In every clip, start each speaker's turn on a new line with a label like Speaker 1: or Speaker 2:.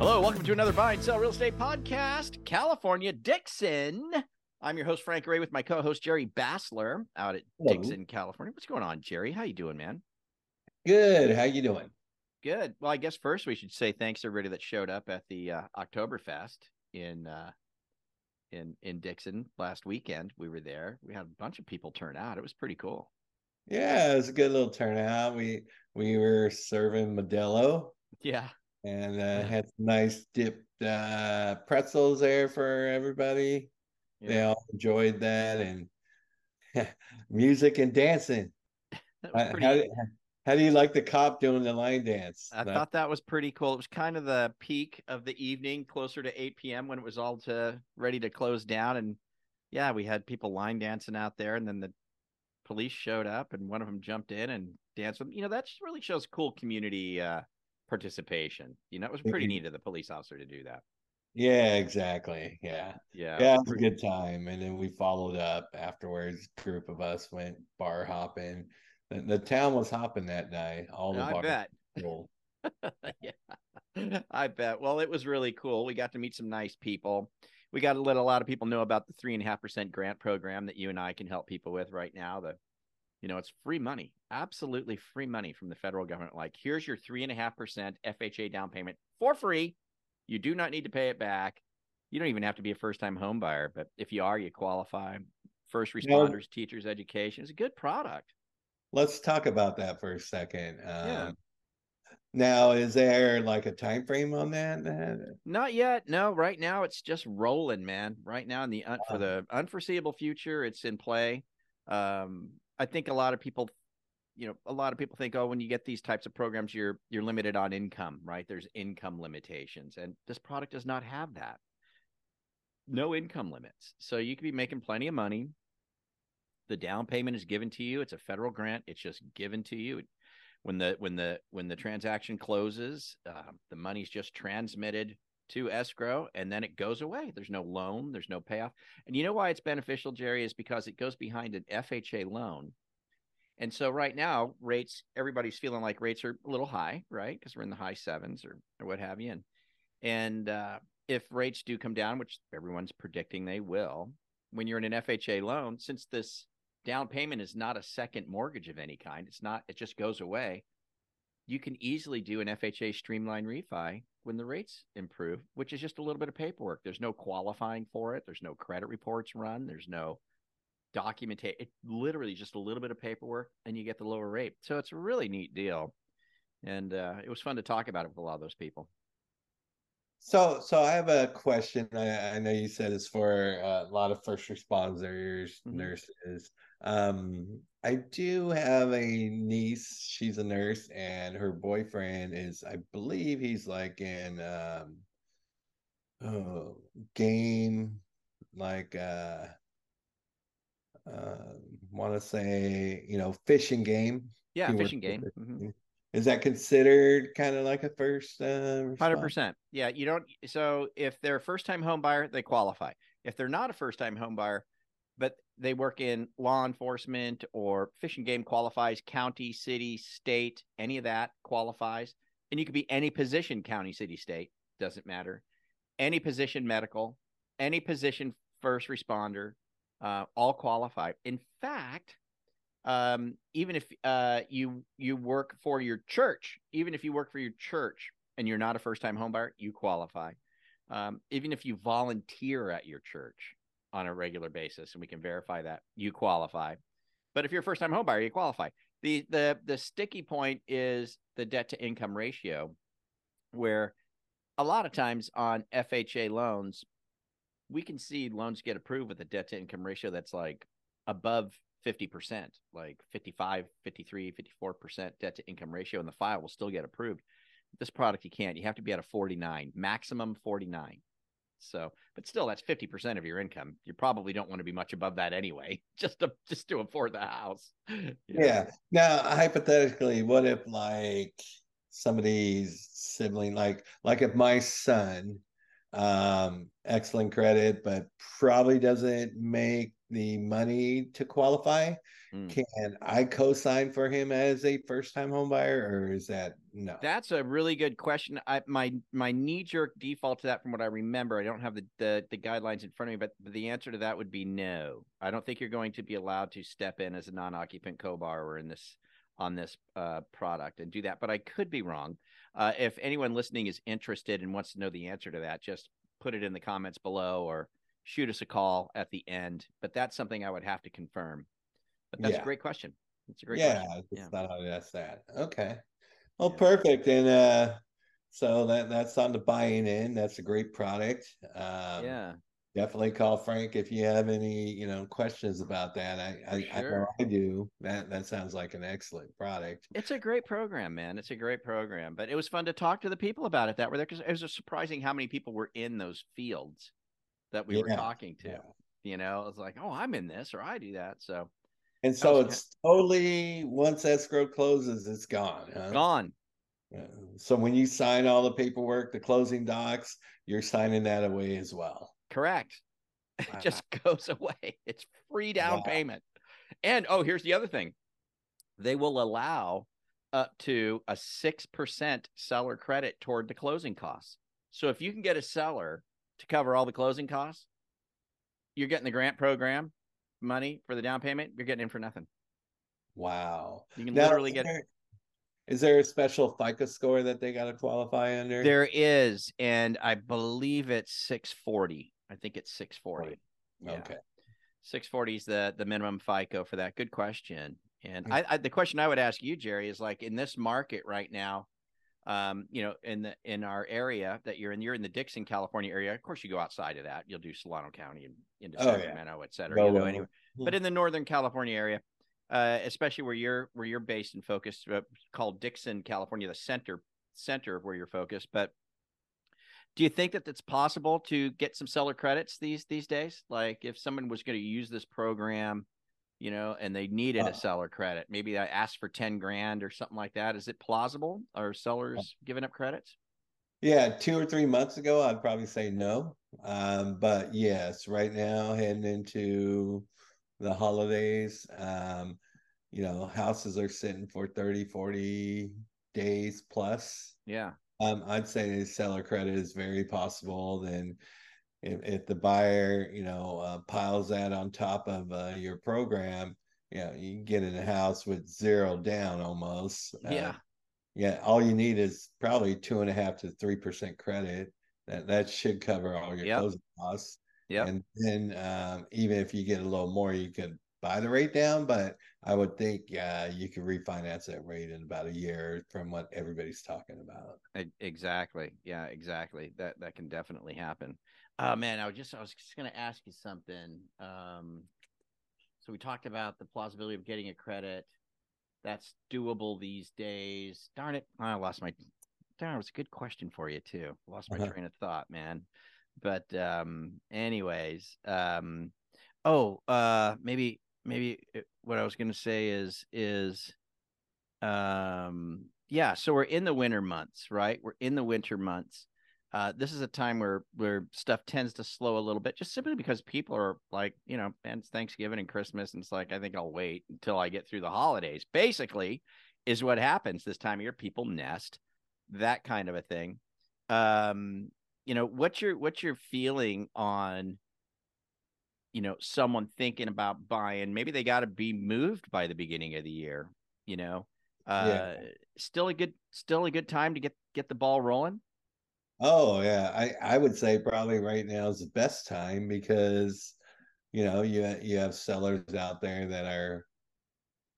Speaker 1: Hello, welcome to another Buy and Sell Real Estate Podcast, California, Dixon. I'm your host, Frank Garay, with my co-host, Jerry Bassler, out at
Speaker 2: Hello.
Speaker 1: Dixon, California. What's going on, Jerry? How you doing, man?
Speaker 2: Good. How you doing?
Speaker 1: Good. Well, I guess first we should say thanks to everybody that showed up at the uh, Oktoberfest in uh, in in Dixon last weekend. We were there. We had a bunch of people turn out. It was pretty cool.
Speaker 2: Yeah, it was a good little turnout. We we were serving Modelo
Speaker 1: Yeah.
Speaker 2: And uh,
Speaker 1: Yeah.
Speaker 2: had some nice dipped uh, pretzels there for everybody. They all enjoyed that and music and dancing.
Speaker 1: That was pretty-
Speaker 2: How, do- how do you like the cop doing the line dance?
Speaker 1: I
Speaker 2: That-
Speaker 1: thought that was pretty cool. It was kind of the peak of the evening, closer to 8 p.m. when it was all to ready to close down. And yeah, we had people line dancing out there, and then the police showed up, and one of them jumped in and danced with. them. You know, that just really shows cool community uh, participation. You know, it was pretty
Speaker 2: Mhm.
Speaker 1: neat of the police officer to do that.
Speaker 2: yeah, exactly. Yeah.
Speaker 1: Yeah,
Speaker 2: Yeah, it was a good time. And then we followed up afterwards. Group of us went bar hopping. The, the town was hopping that night. All the
Speaker 1: I
Speaker 2: bars
Speaker 1: bet.
Speaker 2: full.
Speaker 1: yeah, I bet. Well, it was really cool. We got to meet some nice people. We got to let a lot of people know about the three and a half percent grant program that you and I can help people with right now. The, you know, it's free money, absolutely free money from the federal government. Like, here's your three and a half percent FHA down payment for free. You do not need to pay it back. You don't even have to be a first time home buyer, but if you are, you qualify. First responders, teachers, education. It's a good product.
Speaker 2: Let's talk about that for a second. Um,
Speaker 1: Yeah.
Speaker 2: Now, is there like a time frame on that?
Speaker 1: Not yet. No, right now it's just rolling, man. Right now in the un- for the unforeseeable future, it's in play. Um, I think a lot of people, you know, a lot of people think, oh, when you get these types of programs, you're you're limited on income, right? There's income limitations, and this product does not have that. No income limits, so you could be making plenty of money. The down payment is given to you. It's a federal grant. It's just given to you when the when the when the transaction closes uh, the money's just transmitted to escrow and then it goes away there's no loan there's no payoff and you know why it's beneficial jerry is because it goes behind an fha loan and so right now rates everybody's feeling like rates are a little high right because we're in the high sevens or, or what have you and and uh, if rates do come down which everyone's predicting they will when you're in an fha loan since this down payment is not a second mortgage of any kind. It's not, it just goes away. You can easily do an FHA streamline refi when the rates improve, which is just a little bit of paperwork. There's no qualifying for it. There's no credit reports run. There's no documentation. It literally just a little bit of paperwork and you get the lower rate. So it's a really neat deal. And uh, it was fun to talk about it with a lot of those people.
Speaker 2: So, so I have a question. I, I know you said it's for uh, a lot of first responders,
Speaker 1: Mhm.
Speaker 2: nurses. Um, I do have a niece. She's a nurse, and her boyfriend is, I believe, he's like in um, oh, game, like uh, uh, want to say, you know, fishing game.
Speaker 1: Yeah,
Speaker 2: He
Speaker 1: fishing game.
Speaker 2: it. Is that considered kind of like a first uh,
Speaker 1: Hundred percent. Yeah, you don't. So if they're a first-time home buyer, they qualify. If they're not a first-time home buyer, but they work in law enforcement or fish and game qualifies, county, city, state, any of that qualifies, and you could be any position, county, city, state, doesn't matter. Any position, medical, any position, first responder, uh, all qualify. In fact, um, even if uh, you you work for your church, even if you work for your church and you're not a first time homebuyer, you qualify. Um, even if you volunteer at your church on a regular basis, and we can verify that, you qualify. But if you're a first time homebuyer, you qualify. The the the sticky point is the debt to income ratio, where a lot of times on FHA loans, we can see loans get approved with a debt to income ratio that's like above 50%, like 55, 53, 54% debt to income ratio, and the file will still get approved. This product, you can't. You have to be at a 49, maximum 49. So, but still, that's 50% of your income. You probably don't want to be much above that anyway, just to just to afford the house.
Speaker 2: Yeah. Now, hypothetically, what if like somebody's sibling, like like if my son, um, excellent credit, but probably doesn't make the money to qualify,
Speaker 1: Mm.
Speaker 2: can I co-sign for him as a first-time homebuyer, or is that no?
Speaker 1: That's a really good question. I my my knee jerk default to that, from what I remember, I don't have the, the the guidelines in front of me, but the answer to that would be no. I don't think you're going to be allowed to step in as a non-occupant co-borrower in this on this uh, product and do that. But I could be wrong. Uh, if anyone listening is interested and wants to know the answer to that, just put it in the comments below or shoot us a call at the end. But that's something I would have to confirm. But that's
Speaker 2: Yeah.
Speaker 1: a great question. It's a great
Speaker 2: yeah,
Speaker 1: question. Yeah.
Speaker 2: thought I'd ask that. Okay. Well,
Speaker 1: Yeah.
Speaker 2: perfect. And uh, so that that's on the buying in. That's a great product. Um,
Speaker 1: yeah.
Speaker 2: definitely call Frank if you have any you know questions about that. I
Speaker 1: For
Speaker 2: I, I
Speaker 1: sure.
Speaker 2: I do. That that sounds like an excellent product.
Speaker 1: It's a great program, man. It's a great program. But it was fun to talk to the people about it that were there because it was surprising how many people were in those fields that we were talking to.
Speaker 2: yeah.
Speaker 1: You know, it's like, oh, I'm in this or I do that. So
Speaker 2: And so it's totally once escrow closes, it's gone. Huh?
Speaker 1: gone.
Speaker 2: Yeah. So when you sign all the paperwork, the closing docs, you're signing that away as well.
Speaker 1: Correct.
Speaker 2: Wow.
Speaker 1: It just goes away. It's free down
Speaker 2: Wow.
Speaker 1: payment. And oh, here's the other thing. They will allow up to a 6% seller credit toward the closing costs. So if you can get a seller to cover all the closing costs, you're getting the grant program money for the down payment, you're getting in for nothing.
Speaker 2: Wow.
Speaker 1: You can
Speaker 2: Now,
Speaker 1: literally get
Speaker 2: Is there a special FICO score that they got to qualify under?
Speaker 1: there is, and I believe it's 640. I think it's 640. yeah.
Speaker 2: Okay.
Speaker 1: 640 is the the minimum FICO for that. Good question. And
Speaker 2: Hmm.
Speaker 1: I, I the question I would ask you, Jerry, is like in this market right now, um, you know, in the in our area that you're in, you're in the Dixon, California area. Of course, you go outside of that. You'll do Solano County and into
Speaker 2: Oh, yeah.
Speaker 1: Sacramento, et cetera.
Speaker 2: Go
Speaker 1: You'll go
Speaker 2: low.
Speaker 1: anywhere.
Speaker 2: Hmm.
Speaker 1: But in the Northern California area, uh, especially where you're where you're based and focused, uh, called Dixon, California, the center center of where you're focused. But do you think that it's possible to get some seller credits these these days? Like if someone was going to use this program, you know, and they needed
Speaker 2: Uh.
Speaker 1: a seller credit, maybe I asked for ten grand or something like that. Is it plausible? Are sellers giving up credits?
Speaker 2: Yeah, two or three months ago, I'd probably say no. Um, but yes, right now, heading into the holidays, um, you know, houses are sitting for 30, 40 days plus.
Speaker 1: Yeah,
Speaker 2: Um, I'd say seller credit is very possible. Then, if, if the buyer, you know, uh, piles that on top of uh, your program, you know, you get in a house with zero down almost. Uh,
Speaker 1: yeah,
Speaker 2: yeah, all you need is probably two and a half to three percent credit. That that should cover all your
Speaker 1: Yep.
Speaker 2: closing costs.
Speaker 1: yeah.
Speaker 2: And then um, even if you get a little more, you could buy the rate down. But I would think uh, you could refinance that rate in about a year from what everybody's talking about.
Speaker 1: Exactly. Yeah, exactly. That that can definitely happen. Oh man, I was just I was just gonna ask you something. Um so we talked about the plausibility of getting a credit. That's doable these days. Darn it. I lost my darn it was a good question for you too. Lost my
Speaker 2: Uh-huh.
Speaker 1: train of thought, man. But um anyways, um oh uh maybe maybe uh, what I was gonna say is is um yeah so we're in the winter months right we're in the winter months uh this is a time where where stuff tends to slow a little bit just simply because people are like you know and it's thanksgiving and christmas and it's like i think i'll wait until i get through the holidays. Basically is what happens this time of year. People nest that kind of a thing. Um you know what's your what's your feeling on you know someone thinking about buying? Maybe they got to be moved by the beginning of the year you know? Uh
Speaker 2: Yeah.
Speaker 1: still a good still a good time to get get the ball rolling
Speaker 2: Oh yeah, I I would say probably right now is the best time because you know you you have sellers out there that are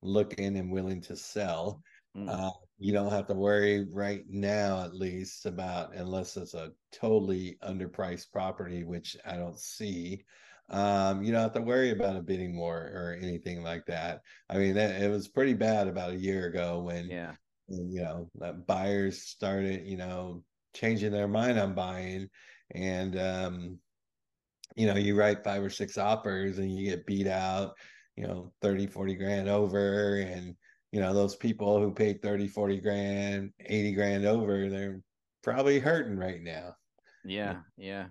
Speaker 2: looking and willing to sell.
Speaker 1: Mm.
Speaker 2: Uh, you don't have to worry right now, at least, about unless it's a totally underpriced property, which I don't see. Um, you don't have to worry about a bidding war or anything like that. I mean, that, it was pretty bad about a year ago when
Speaker 1: yeah
Speaker 2: you know that buyers started you know changing their mind on buying and um you know you write five or six offers and you get beat out you know 30 40 grand over and you know those people who paid 30 40 grand 80 grand over they're probably hurting right now
Speaker 1: yeah yeah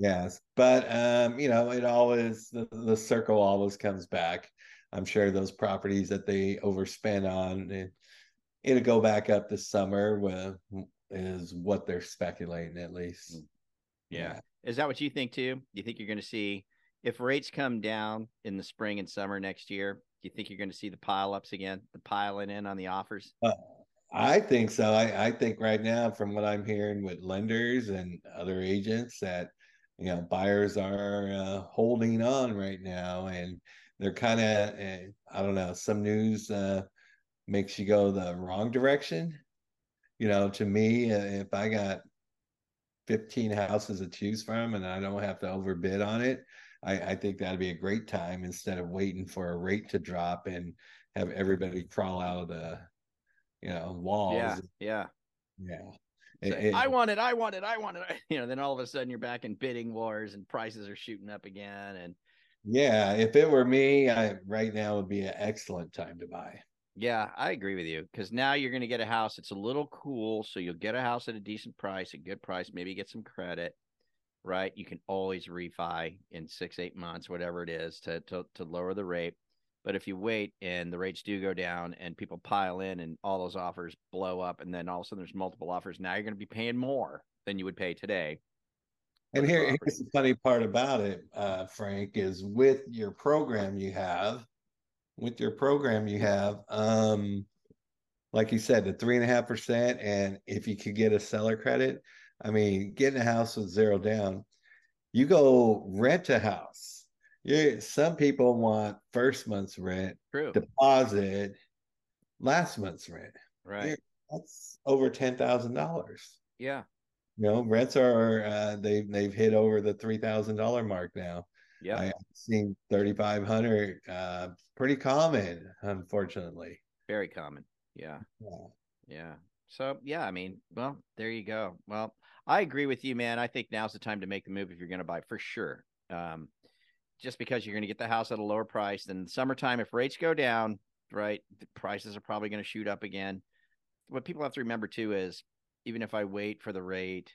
Speaker 2: Yes, but um, you know, it always the, the circle always comes back. I'm sure those properties that they overspend on, it, it'll go back up this summer. With, is what they're speculating at least.
Speaker 1: Mm. Yeah. yeah. Is that what you think too? Do you think you're going to see if rates come down in the spring and summer next year? Do you think you're going to see the pile ups again, the piling in on the offers?
Speaker 2: Uh, I think so. I, I think right now, from what I'm hearing with lenders and other agents, that you know buyers are uh, holding on right now and they're kind of uh, i don't know some news uh, makes you go the wrong direction you know to me uh, if i got 15 houses to choose from and i don't have to overbid on it I, I think that'd be a great time instead of waiting for a rate to drop and have everybody crawl out of the you know walls
Speaker 1: yeah yeah
Speaker 2: yeah
Speaker 1: it, I want it, I want it, I want it. You know, then all of a sudden you're back in bidding wars and prices are shooting up again. And
Speaker 2: yeah, if it were me, I right now would be an excellent time to buy.
Speaker 1: Yeah, I agree with you because now you're going to get a house It's a little cool. So you'll get a house at a decent price, a good price, maybe get some credit, right? You can always refi in six, eight months, whatever it is, to to, to lower the rate. But if you wait and the rates do go down and people pile in and all those offers blow up, and then all of a sudden there's multiple offers, now you're going to be paying more than you would pay today.
Speaker 2: And here, here's the funny part about it, uh, Frank, is with your program you have, with your program you have, um, like you said, the three and a half percent, and if you could get a seller credit, I mean, getting a house with zero down, you go rent a house you some people want first month's rent,
Speaker 1: True.
Speaker 2: deposit, last month's rent.
Speaker 1: Right. You're,
Speaker 2: that's over ten thousand dollars.
Speaker 1: Yeah.
Speaker 2: You know, rents are uh, they they've hit over the three thousand dollar mark now.
Speaker 1: Yeah.
Speaker 2: I've seen thirty five hundred. Uh, pretty common, unfortunately.
Speaker 1: Very common. Yeah. Yeah. Yeah. So yeah, I mean, well, there you go. Well, I agree with you, man. I think now's the time to make the move if you're going to buy for sure. Um, just because you're going to get the house at a lower price. Then summertime, if rates go down, right, the prices are probably going to shoot up again. What people have to remember too is even if I wait for the rate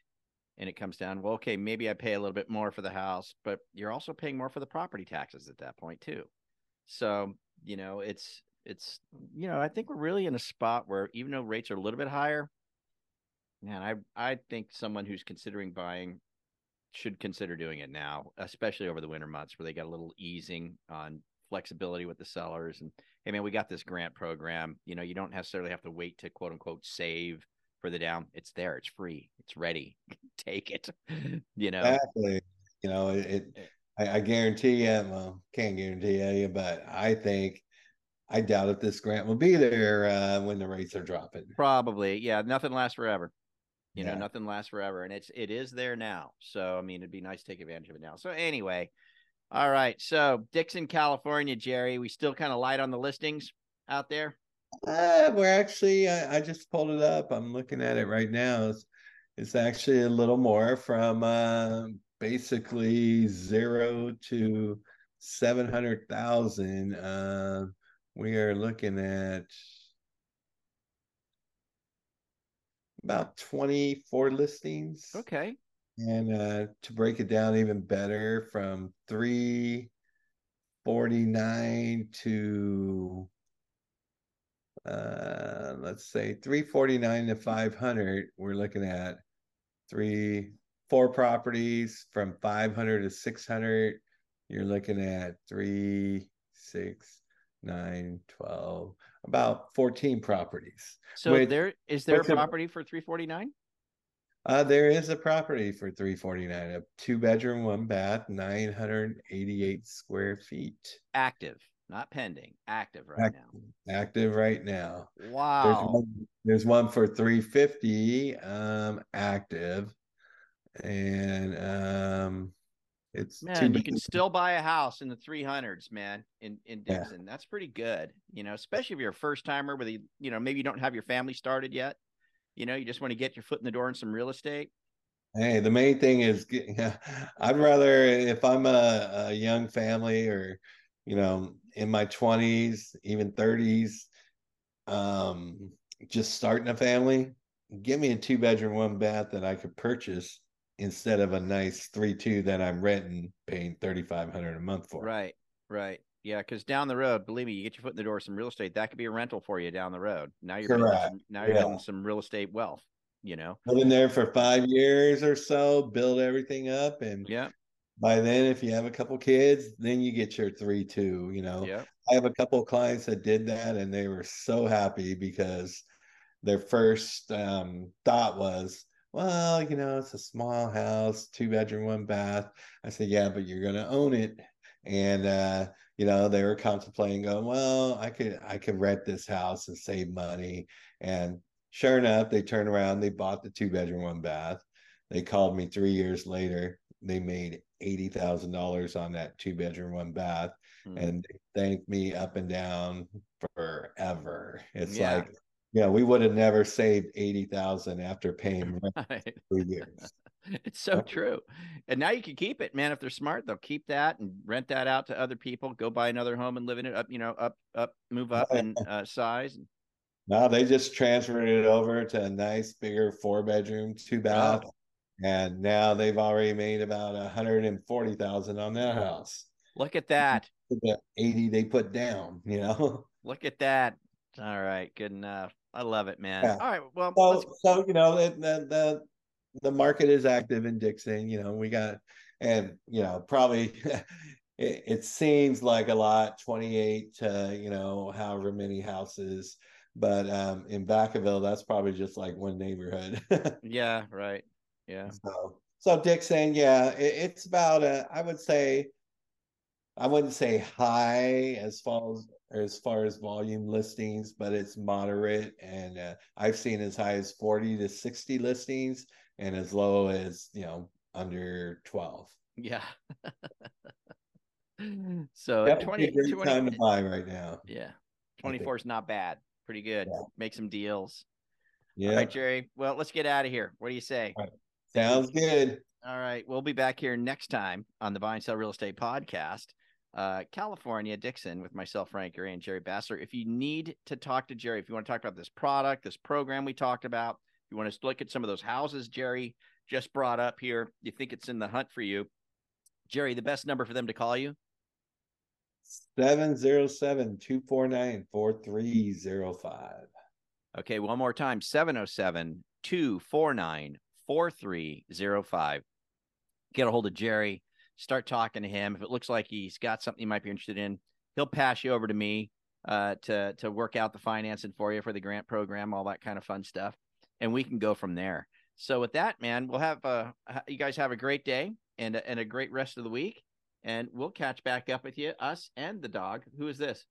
Speaker 1: and it comes down, well, okay, maybe I pay a little bit more for the house, but you're also paying more for the property taxes at that point too. So, you know, it's it's you know, I think we're really in a spot where even though rates are a little bit higher, man, I I think someone who's considering buying should consider doing it now, especially over the winter months where they got a little easing on flexibility with the sellers. And hey, man, we got this grant program. You know, you don't necessarily have to wait to quote unquote save for the down. It's there. It's free. It's ready. Take it. you know,
Speaker 2: exactly. You know, it. it. I, I, guarantee you. Well, can't guarantee you, but I think. I doubt if this grant will be there uh, when the rates are dropping.
Speaker 1: Probably, yeah. Nothing lasts forever. You yeah. know, nothing lasts forever, and it's it is there now. So I mean, it'd be nice to take advantage of it now. So anyway, all right. So Dixon, California, Jerry, we still kind of light on the listings out there.
Speaker 2: Uh, we're actually, I, I, just pulled it up. I'm looking at it right now. It's, it's actually a little more from uh, basically zero to 700,000. Uh, we are looking at about 24 listings.
Speaker 1: Okay.
Speaker 2: And uh, to break it down even better, from 349 to uh, let's say 349 to 500, we're looking at three, four properties from 500 to 600. You're looking at three, six, nine, 12, about 14 properties.
Speaker 1: So which, there is there a property for 349?
Speaker 2: Uh, there is a property for 349, a two bedroom, one bath, 988 square feet.
Speaker 1: Active, not pending, active right active,
Speaker 2: now. Active right now.
Speaker 1: Wow.
Speaker 2: There's one, there's one for 350, um, active. And um it's
Speaker 1: man, you can still buy a house in the 300s, man, in in Dixon. Yeah. That's pretty good, you know, especially if you're a first timer with, you know, maybe you don't have your family started yet. You know, you just want to get your foot in the door in some real estate.
Speaker 2: Hey, the main thing is, I'd rather if I'm a, a young family or, you know, in my 20s, even 30s, um, just starting a family, give me a two bedroom, one bath that I could purchase instead of a nice three two that I'm renting, paying thirty five hundred a month for.
Speaker 1: Right, right. Yeah, because down the road, believe me, you get your foot in the door some real estate. That could be a rental for you down the road. Now you're building
Speaker 2: Correct.
Speaker 1: some, now you're
Speaker 2: Yeah.
Speaker 1: building some real estate wealth. You know.
Speaker 2: Live in there for five years or so, build everything up, and
Speaker 1: Yeah.
Speaker 2: By then, if you have a couple kids, then you get your three two. You know,
Speaker 1: Yeah.
Speaker 2: I have a couple of clients that did that, and they were so happy because their first um, thought was, "Well, you know, it's a small house, two bedroom, one bath." I said, "Yeah, but you're gonna own it," and uh, you know, they were contemplating, going, "Well, I could, I could rent this house and save money." And sure enough, they turned around, they bought the two bedroom, one bath. They called me three years later. They made eighty thousand dollars on that two bedroom, one bath
Speaker 1: Mm.
Speaker 2: and they thanked me up and down forever. It's
Speaker 1: Yeah.
Speaker 2: like, yeah, we would have never saved eighty thousand after paying rent
Speaker 1: Right.
Speaker 2: for years.
Speaker 1: It's so true. And now you can keep it, man. If they're smart, they'll keep that and rent that out to other people. Go buy another home and live in it up, you know, up, up, move up in uh, size.
Speaker 2: No, they just transferred it over to a nice bigger four bedroom, two bath,
Speaker 1: Oh.
Speaker 2: And now they've already made about a hundred and forty thousand on their house.
Speaker 1: Look at that.
Speaker 2: The eighty they put down, you know.
Speaker 1: Look at that. All right. Good enough. I love it, man.
Speaker 2: Yeah.
Speaker 1: All right. Well,
Speaker 2: So, so you know the, the the the market is active in Dixon. You know, we got and you know probably it, it seems like a lot, twenty eight to you know however many houses, but um in Vacaville that's probably just like one neighborhood.
Speaker 1: yeah, right. Yeah.
Speaker 2: so so Dixon, yeah, it, it's about uh, I would say I wouldn't say high as far as as far as volume listings, but it's moderate, and uh, I've seen as high as forty to sixty listings, and as low as you know under twelve.
Speaker 1: Yeah. so
Speaker 2: That's
Speaker 1: 20, 20
Speaker 2: time to buy right now.
Speaker 1: yeah. 24 is not bad. Pretty good.
Speaker 2: Yeah.
Speaker 1: Make some deals.
Speaker 2: Yeah,
Speaker 1: All right, Jerry. Well, let's get out of here. What do you say?
Speaker 2: Sounds good.
Speaker 1: All right. We'll be back here next time on the Buy and Sell Real Estate Podcast. Uh, California, Dixon, with myself, Frank Garay, and Jerry Bassler. If you need to talk to Jerry, if you want to talk about this product, this program we talked about, if you want to look at some of those houses Jerry just brought up here, you think it's in the hunt for you, Jerry, the best number for them to call you?
Speaker 2: 707-249-4305.
Speaker 1: Okay, one more time 707 249 4305. Get a hold of Jerry, start talking to him. If it looks like he's got something you might be interested in, he'll pass you over to me uh, to, to work out the financing for you for the grant program, all that kind of fun stuff. And we can go from there. So, with that, man, we'll have uh, you guys have a great day and, a- and a great rest of the week. And we'll catch back up with you, us and the dog. Who is this?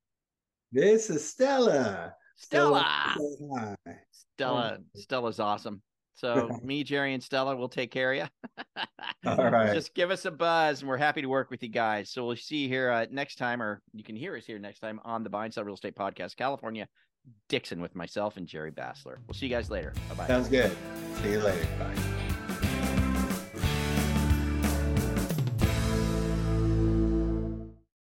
Speaker 2: This is Stella.
Speaker 1: Stella.
Speaker 2: hi.
Speaker 1: Stella, Stella's awesome. So me, Jerry, and Stella will take care of you.
Speaker 2: All right.
Speaker 1: Just give us a buzz, and we're happy to work with you guys. So we'll see you here uh, next time, or you can hear us here next time on the Buy and Sell Real Estate Podcast, California, Dixon, with myself and Jerry Bassler. We'll see you guys later. Bye bye.
Speaker 2: Sounds good. See you later. Bye.